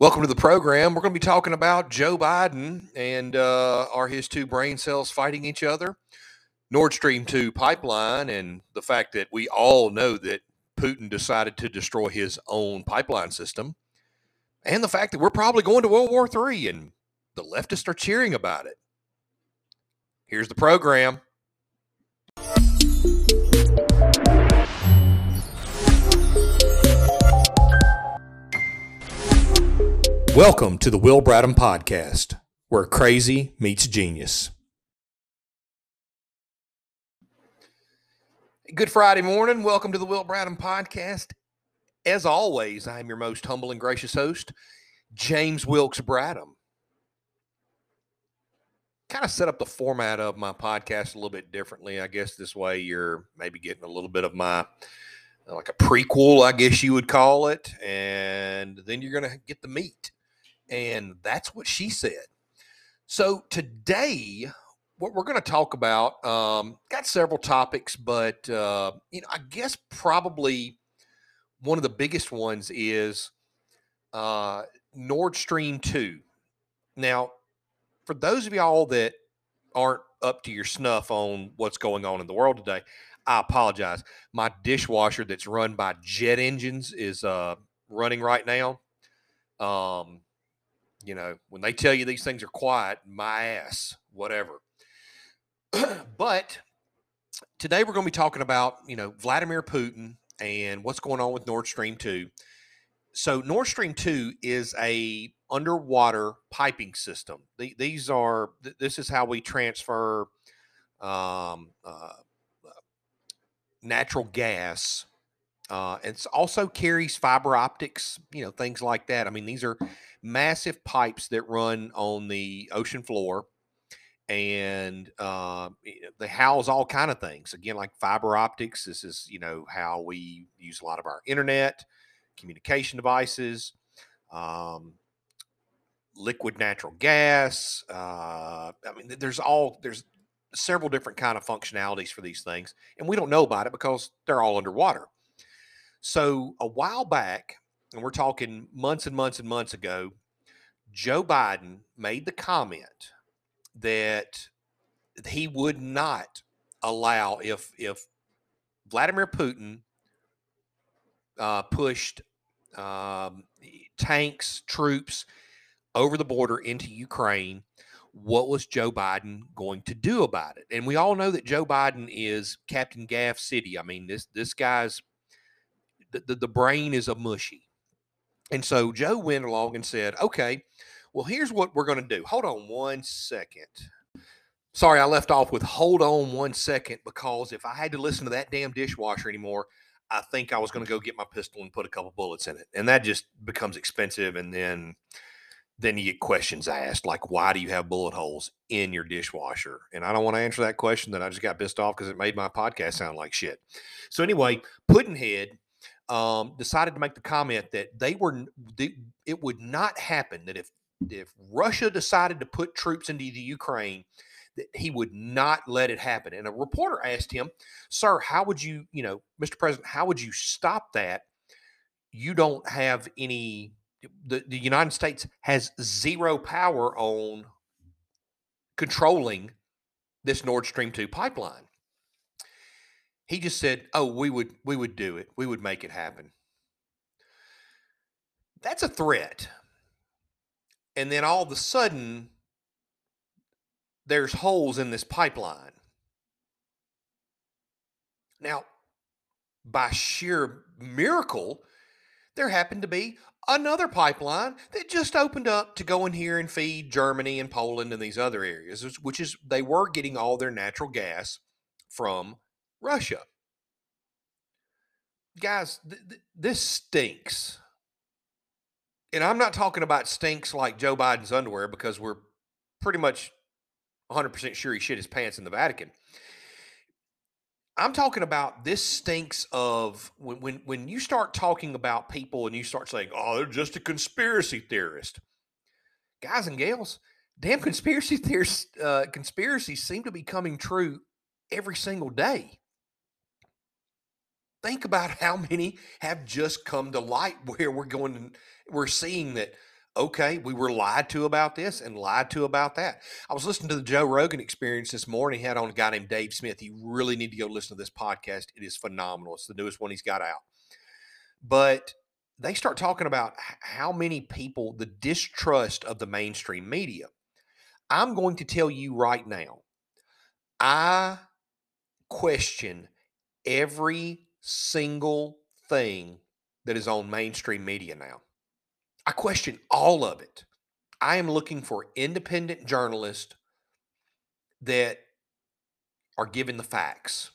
Welcome to the program. We're going to be talking about Joe Biden and uh, are his two brain cells fighting each other? Nord Stream 2 pipeline and the fact that we all know that Putin decided to destroy his own pipeline system, and the fact that we're probably going to World War III and the leftists are cheering about it. Here's the program. Welcome to the Will Bradham Podcast, where crazy meets genius. Good Friday morning. Welcome to the Will Bradham Podcast. As always, I am your most humble and gracious host, James Wilkes Bradham. Kind of set up the format of my podcast a little bit differently. I guess this way you're maybe getting a little bit of my like a prequel, I guess you would call it, and then you're going to get the meat and that's what she said. So today, what we're going to talk about, um, got several topics, but uh, you know, I guess probably one of the biggest ones is uh, Nord Stream two. Now, for those of y'all that aren't up to your snuff on what's going on in the world today, I apologize. My dishwasher that's run by jet engines is uh, running right now. Um, you know, when they tell you these things are quiet, my ass, whatever. but today we're going to be talking about, you know, Vladimir Putin and what's going on with Nord Stream 2. So Nord Stream 2 is a underwater piping system. These are this is how we transfer um, uh, natural gas uh, it also carries fiber optics, you know, things like that. I mean, these are massive pipes that run on the ocean floor, and uh, they house all kind of things. Again, like fiber optics. This is, you know, how we use a lot of our internet communication devices. Um, liquid natural gas. Uh, I mean, there's all there's several different kind of functionalities for these things, and we don't know about it because they're all underwater. So a while back, and we're talking months and months and months ago, Joe Biden made the comment that he would not allow if if Vladimir Putin uh, pushed um, tanks, troops over the border into Ukraine, what was Joe Biden going to do about it? And we all know that Joe Biden is Captain Gaff City. I mean, this this guy's the, the, the brain is a mushy. And so Joe went along and said, okay, well, here's what we're going to do. Hold on one second. Sorry, I left off with hold on one second because if I had to listen to that damn dishwasher anymore, I think I was going to go get my pistol and put a couple bullets in it. And that just becomes expensive. And then then you get questions asked like why do you have bullet holes in your dishwasher and i don't want to answer that question that i just got pissed off because it made my podcast sound like shit so anyway Putinhead um, decided to make the comment that they were they, it would not happen that if if Russia decided to put troops into the Ukraine that he would not let it happen. And a reporter asked him, "Sir, how would you, you know, Mr. President, how would you stop that? You don't have any the, the United States has zero power on controlling this Nord Stream 2 pipeline." He just said, "Oh, we would we would do it. We would make it happen." That's a threat. And then all of a sudden there's holes in this pipeline. Now, by sheer miracle, there happened to be another pipeline that just opened up to go in here and feed Germany and Poland and these other areas, which is they were getting all their natural gas from Russia. Guys, th- th- this stinks. And I'm not talking about stinks like Joe Biden's underwear because we're pretty much 100% sure he shit his pants in the Vatican. I'm talking about this stinks of when, when when you start talking about people and you start saying, "Oh, they're just a conspiracy theorist." Guys and gals, damn conspiracy theorists, uh, conspiracies seem to be coming true every single day think about how many have just come to light where we're going we're seeing that okay, we were lied to about this and lied to about that. I was listening to the Joe Rogan experience this morning. He had on a guy named Dave Smith. You really need to go listen to this podcast. It is phenomenal. It's the newest one he's got out. But they start talking about how many people, the distrust of the mainstream media. I'm going to tell you right now, I question every single thing that is on mainstream media now. I question all of it. I am looking for independent journalists that are given the facts.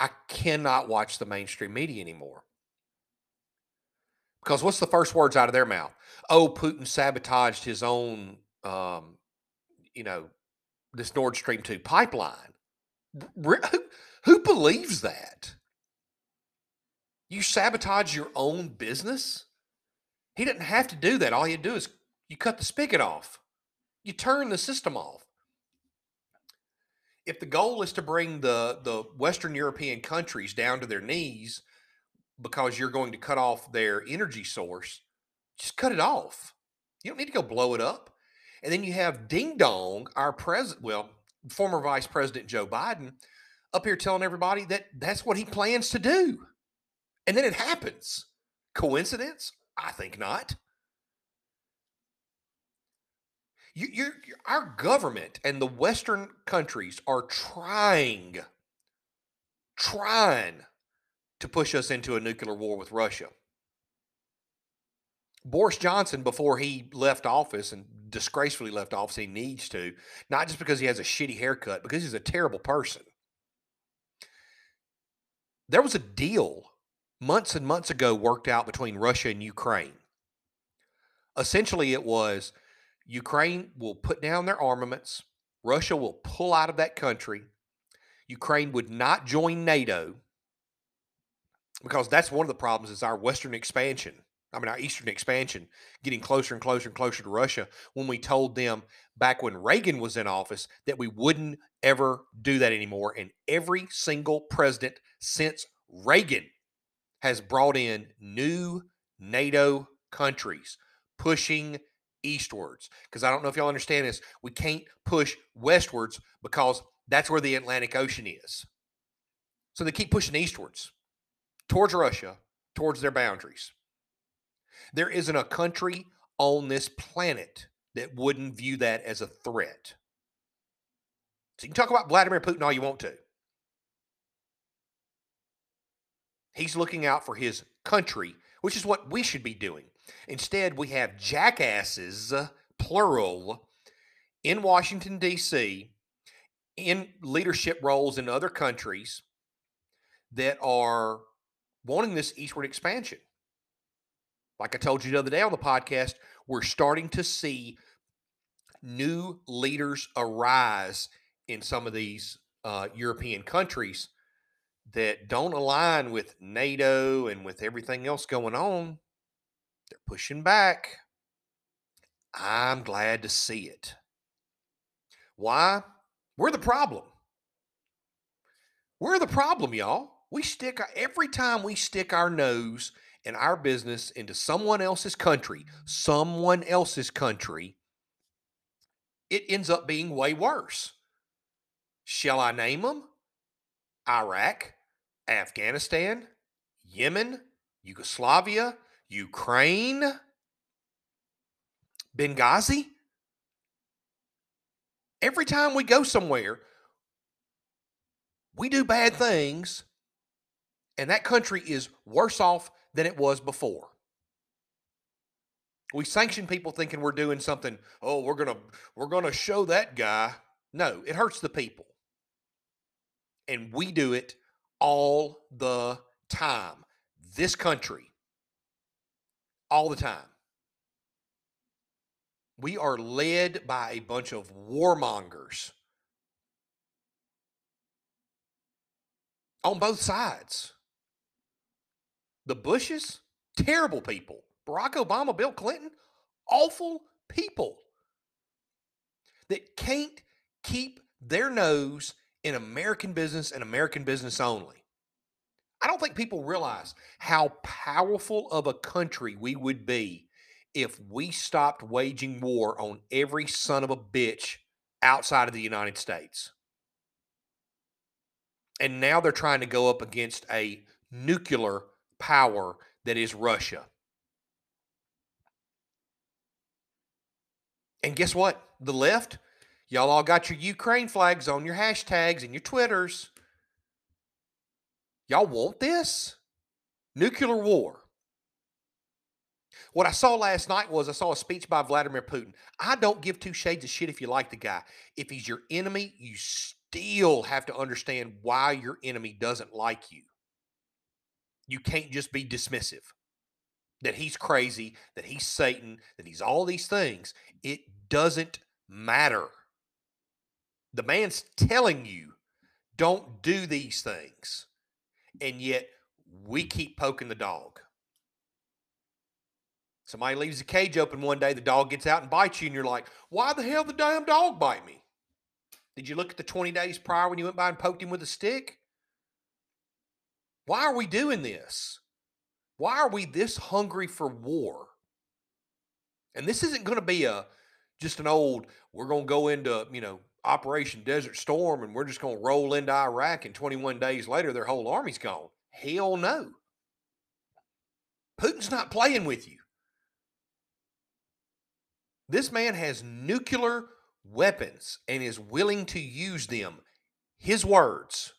I cannot watch the mainstream media anymore. Because what's the first words out of their mouth? Oh, Putin sabotaged his own, um, you know, this Nord Stream 2 pipeline. Who, who believes that? You sabotage your own business? He didn't have to do that. All you do is you cut the spigot off, you turn the system off. If the goal is to bring the, the Western European countries down to their knees because you're going to cut off their energy source, just cut it off. You don't need to go blow it up. And then you have Ding Dong, our president, well, former Vice President Joe Biden, up here telling everybody that that's what he plans to do. And then it happens. Coincidence? I think not. You, you're, you're, our government and the Western countries are trying, trying to push us into a nuclear war with Russia. Boris Johnson, before he left office and disgracefully left office, he needs to, not just because he has a shitty haircut, because he's a terrible person. There was a deal months and months ago worked out between Russia and Ukraine. Essentially, it was Ukraine will put down their armaments, Russia will pull out of that country, Ukraine would not join NATO because that's one of the problems is our western expansion. I mean, our eastern expansion getting closer and closer and closer to Russia when we told them back when Reagan was in office that we wouldn't ever do that anymore. And every single president since Reagan has brought in new NATO countries pushing eastwards. Because I don't know if y'all understand this, we can't push westwards because that's where the Atlantic Ocean is. So they keep pushing eastwards towards Russia, towards their boundaries. There isn't a country on this planet that wouldn't view that as a threat. So you can talk about Vladimir Putin all you want to. He's looking out for his country, which is what we should be doing. Instead, we have jackasses, plural, in Washington, D.C., in leadership roles in other countries that are wanting this eastward expansion. Like I told you the other day on the podcast, we're starting to see new leaders arise in some of these uh, European countries that don't align with NATO and with everything else going on, they're pushing back. I'm glad to see it. Why? We're the problem. We're the problem, y'all. We stick every time we stick our nose and our business into someone else's country, someone else's country, it ends up being way worse. Shall I name them? Iraq, Afghanistan, Yemen, Yugoslavia, Ukraine, Benghazi. Every time we go somewhere, we do bad things, and that country is worse off than it was before. We sanction people thinking we're doing something, oh, we're to we're to show that guy. No, it hurts the people. And we do it all the time. This country, all the time. We are led by a bunch of warmongers on both sides. The Bushes, terrible people. Barack Obama, Bill Clinton, awful people that can't keep their nose in American business and American business only. I don't think people realize how powerful of a country we would be if we stopped waging war on every son of a bitch outside of the United States. And now they're trying to go up against a nuclear power that is Russia. And guess what? The left, y'all all got your Ukraine flags on your hashtags and your Twitters. Y'all want this? Nuclear war. What I saw last night was I saw a speech by Vladimir Putin. I don't give two shades of shit if you like the guy. If he's your enemy, you still have to understand why your enemy doesn't like you. You can't just be dismissive that he's crazy, that he's Satan, that he's all these things. It doesn't matter. The man's telling you, don't do these things. And yet we keep poking the dog. Somebody leaves the cage open one day, the dog gets out and bites you, and you're like, why the hell the damn dog bite me? Did you look at the 20 days prior when you went by and poked him with a stick? Why are we doing this? Why are we this hungry for war? And this isn't going to be a just an old, we're going to go into, you know, Operation Desert Storm and we're just going to roll into Iraq and 21 days later their whole army's gone. Hell no. Putin's not playing with you. This man has nuclear weapons and is willing to use them. His words.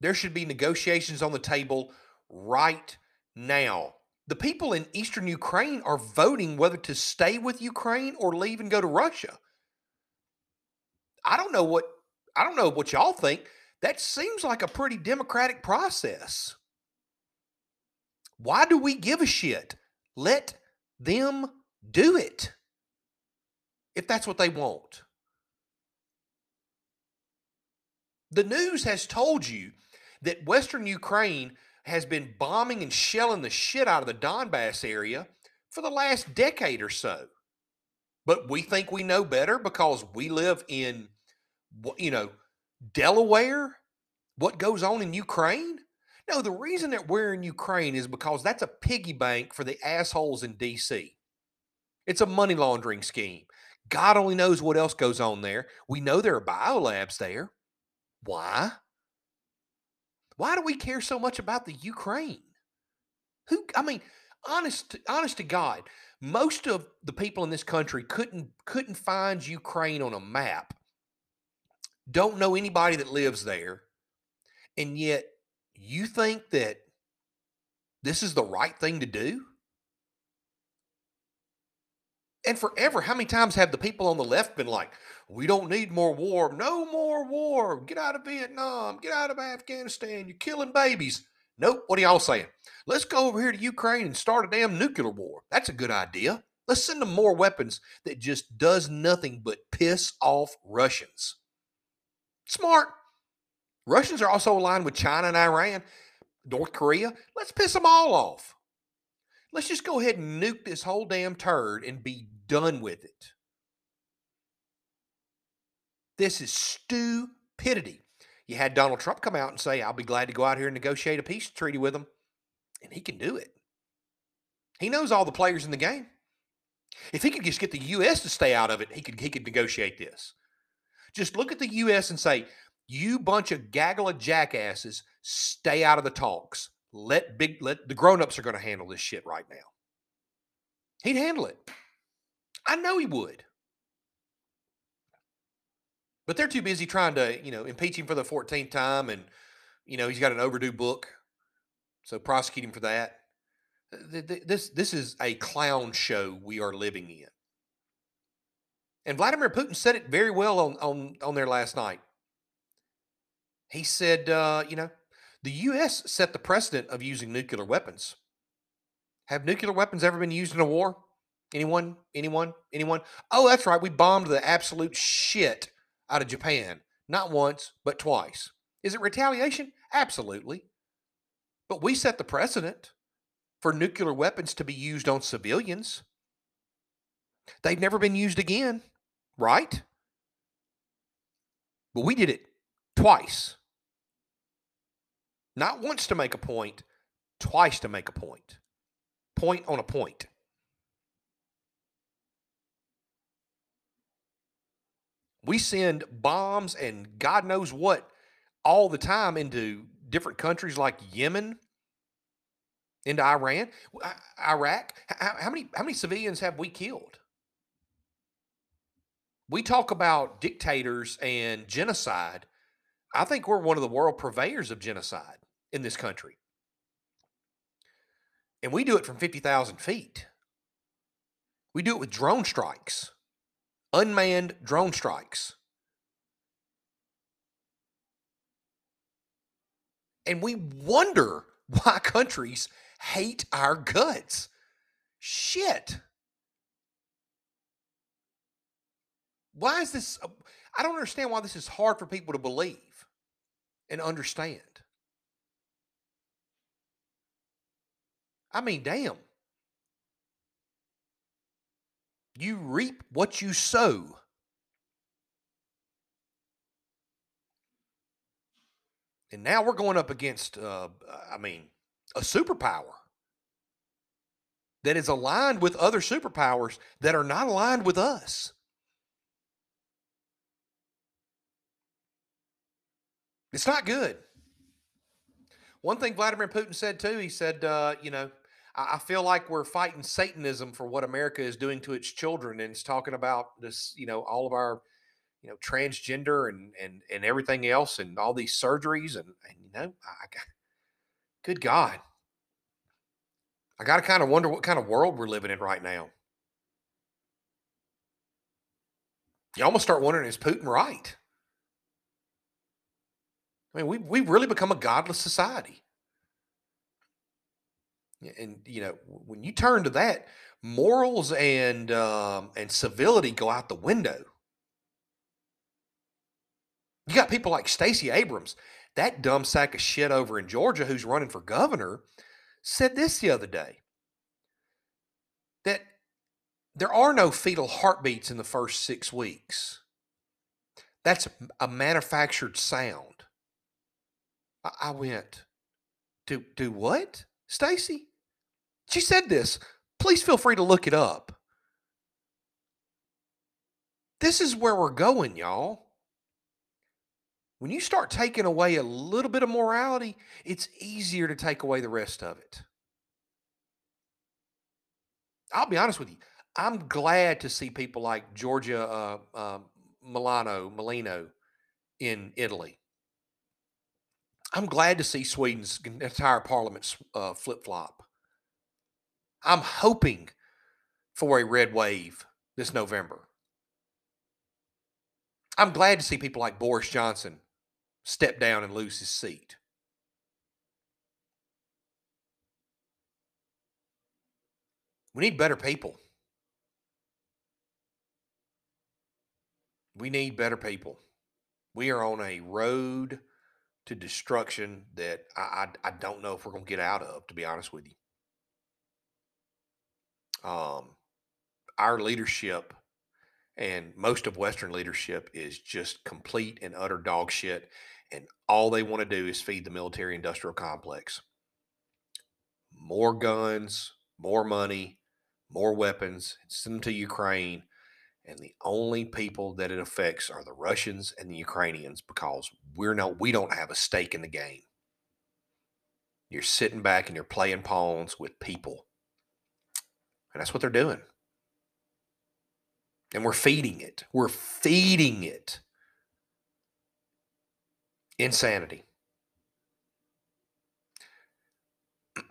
There should be negotiations on the table right now. The people in eastern Ukraine are voting whether to stay with Ukraine or leave and go to Russia. I don't know what I don't know what y'all think. That seems like a pretty democratic process. Why do we give a shit? Let them do it if that's what they want. The news has told you that Western Ukraine has been bombing and shelling the shit out of the Donbass area for the last decade or so. But we think we know better because we live in, you know, Delaware. What goes on in Ukraine? No, the reason that we're in Ukraine is because that's a piggy bank for the assholes in DC. It's a money laundering scheme. God only knows what else goes on there. We know there are biolabs there. Why? Why do we care so much about the Ukraine? Who I mean, honest honest to God, most of the people in this country couldn't couldn't find Ukraine on a map. Don't know anybody that lives there. And yet you think that this is the right thing to do? And forever, how many times have the people on the left been like, we don't need more war, no more war, get out of Vietnam, get out of Afghanistan, you're killing babies. Nope, what are y'all saying? Let's go over here to Ukraine and start a damn nuclear war. That's a good idea. Let's send them more weapons that just does nothing but piss off Russians. Smart. Russians are also aligned with China and Iran, North Korea. Let's piss them all off. Let's just go ahead and nuke this whole damn turd and be done with it. This is stupidity. You had Donald Trump come out and say, I'll be glad to go out here and negotiate a peace treaty with them. And he can do it. He knows all the players in the game. If he could just get the U.S. to stay out of it, he could he could negotiate this. Just look at the U.S. and say, you bunch of gaggle of jackasses, stay out of the talks. Let big let the grown-ups are going to handle this shit right now. He'd handle it. I know he would. But they're too busy trying to, you know, impeach him for the 14th time and you know, he's got an overdue book. So prosecute him for that. This this is a clown show we are living in. And Vladimir Putin said it very well on on on there last night. He said, uh, you know, the U.S. set the precedent of using nuclear weapons. Have nuclear weapons ever been used in a war? Anyone? Anyone? Anyone? Oh, that's right. We bombed the absolute shit out of Japan. Not once, but twice. Is it retaliation? Absolutely. But we set the precedent for nuclear weapons to be used on civilians. They've never been used again, right? But we did it twice. Not once to make a point, twice to make a point. point on a point. We send bombs and God knows what all the time into different countries like Yemen, into Iran, Iraq. How, many how many civilians have we killed? We talk about dictators and genocide. I think we're one of the world purveyors of genocide in this country. And we do it from 50,000 feet. We do it with drone strikes, unmanned drone strikes. And we wonder why countries hate our guts. Shit. Why is this? Uh, I don't understand why this is hard for people to believe and understand. I mean, damn. You reap what you sow. And now we're going up against, uh, I mean, a superpower that is aligned with other superpowers that are not aligned with us. It's not good. One thing Vladimir Putin said too, he said, uh, you know, I, feel like we're fighting Satanism for what America is doing to its children, and it's talking about this, you know, all of our, you know, transgender and and and everything else, and all these surgeries, and and you know, I, good God, I got to kind of wonder what kind of world we're living in right now. You almost start wondering, is Putin right? I mean, we we've really become a godless society. And you know, when you turn to that, morals and um, and civility go out the window. You got people like Stacey Abrams, that dumb sack of shit over in Georgia who's running for governor, said this the other day that there are no fetal heartbeats in the first six weeks. That's a manufactured sound. I, went, do do what, Stacey? She said this. Please feel free to look it up. This is where we're going, y'all. When you start taking away a little bit of morality, it's easier to take away the rest of it. I'll be honest with you. I'm glad to see people like Giorgia uh, uh, Milano, Molino in Italy. I'm glad to see Sweden's entire parliament uh, flip flop. I'm hoping for a red wave this November. I'm glad to see people like Boris Johnson step down and lose his seat. We need better people. We need better people. We are on a road to destruction that I, I, I don't know if we're going to get out of, to be honest with you. Um, our leadership and most of Western leadership is just complete and utter dog shit. And all they want to do is feed the military industrial complex. More guns, more money, more weapons, send them to Ukraine and the only people that it affects are the Russians and the Ukrainians because we're no we don't have a stake in the game. You're sitting back and you're playing pawns with people. And that's what they're doing. And we're feeding it. We're feeding it. Insanity.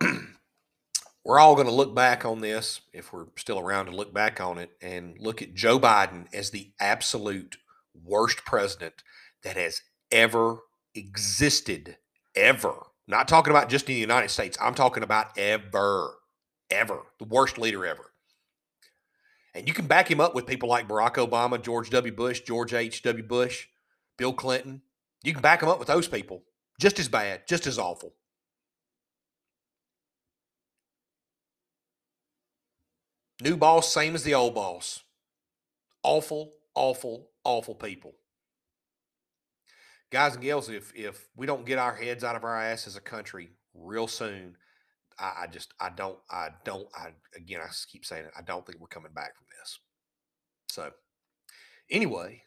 we're all going to look back on this, if we're still around to look back on it, and look at Joe Biden as the absolute worst president that has ever existed, ever. Not talking about just in the United States. I'm talking about ever, ever. The worst leader ever. And you can back him up with people like Barack Obama, George W. Bush, George H.W. Bush, Bill Clinton. You can back him up with those people. Just as bad, just as awful. New boss, same as the old boss. Awful, awful, awful people. Guys and gals, if if we don't get our heads out of our ass as a country real soon, I, I just I don't I don't I again I keep saying it. I don't think we're coming back from this. So anyway,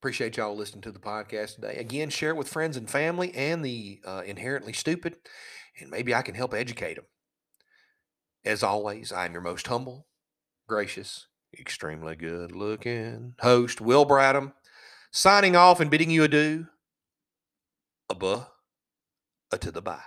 appreciate y'all listening to the podcast today. Again, share it with friends and family and the uh, inherently stupid, and maybe I can help educate them. As always, I am your most humble, gracious, extremely good looking host, Will Bradham, signing off and bidding you adieu. A buh, a to the bye.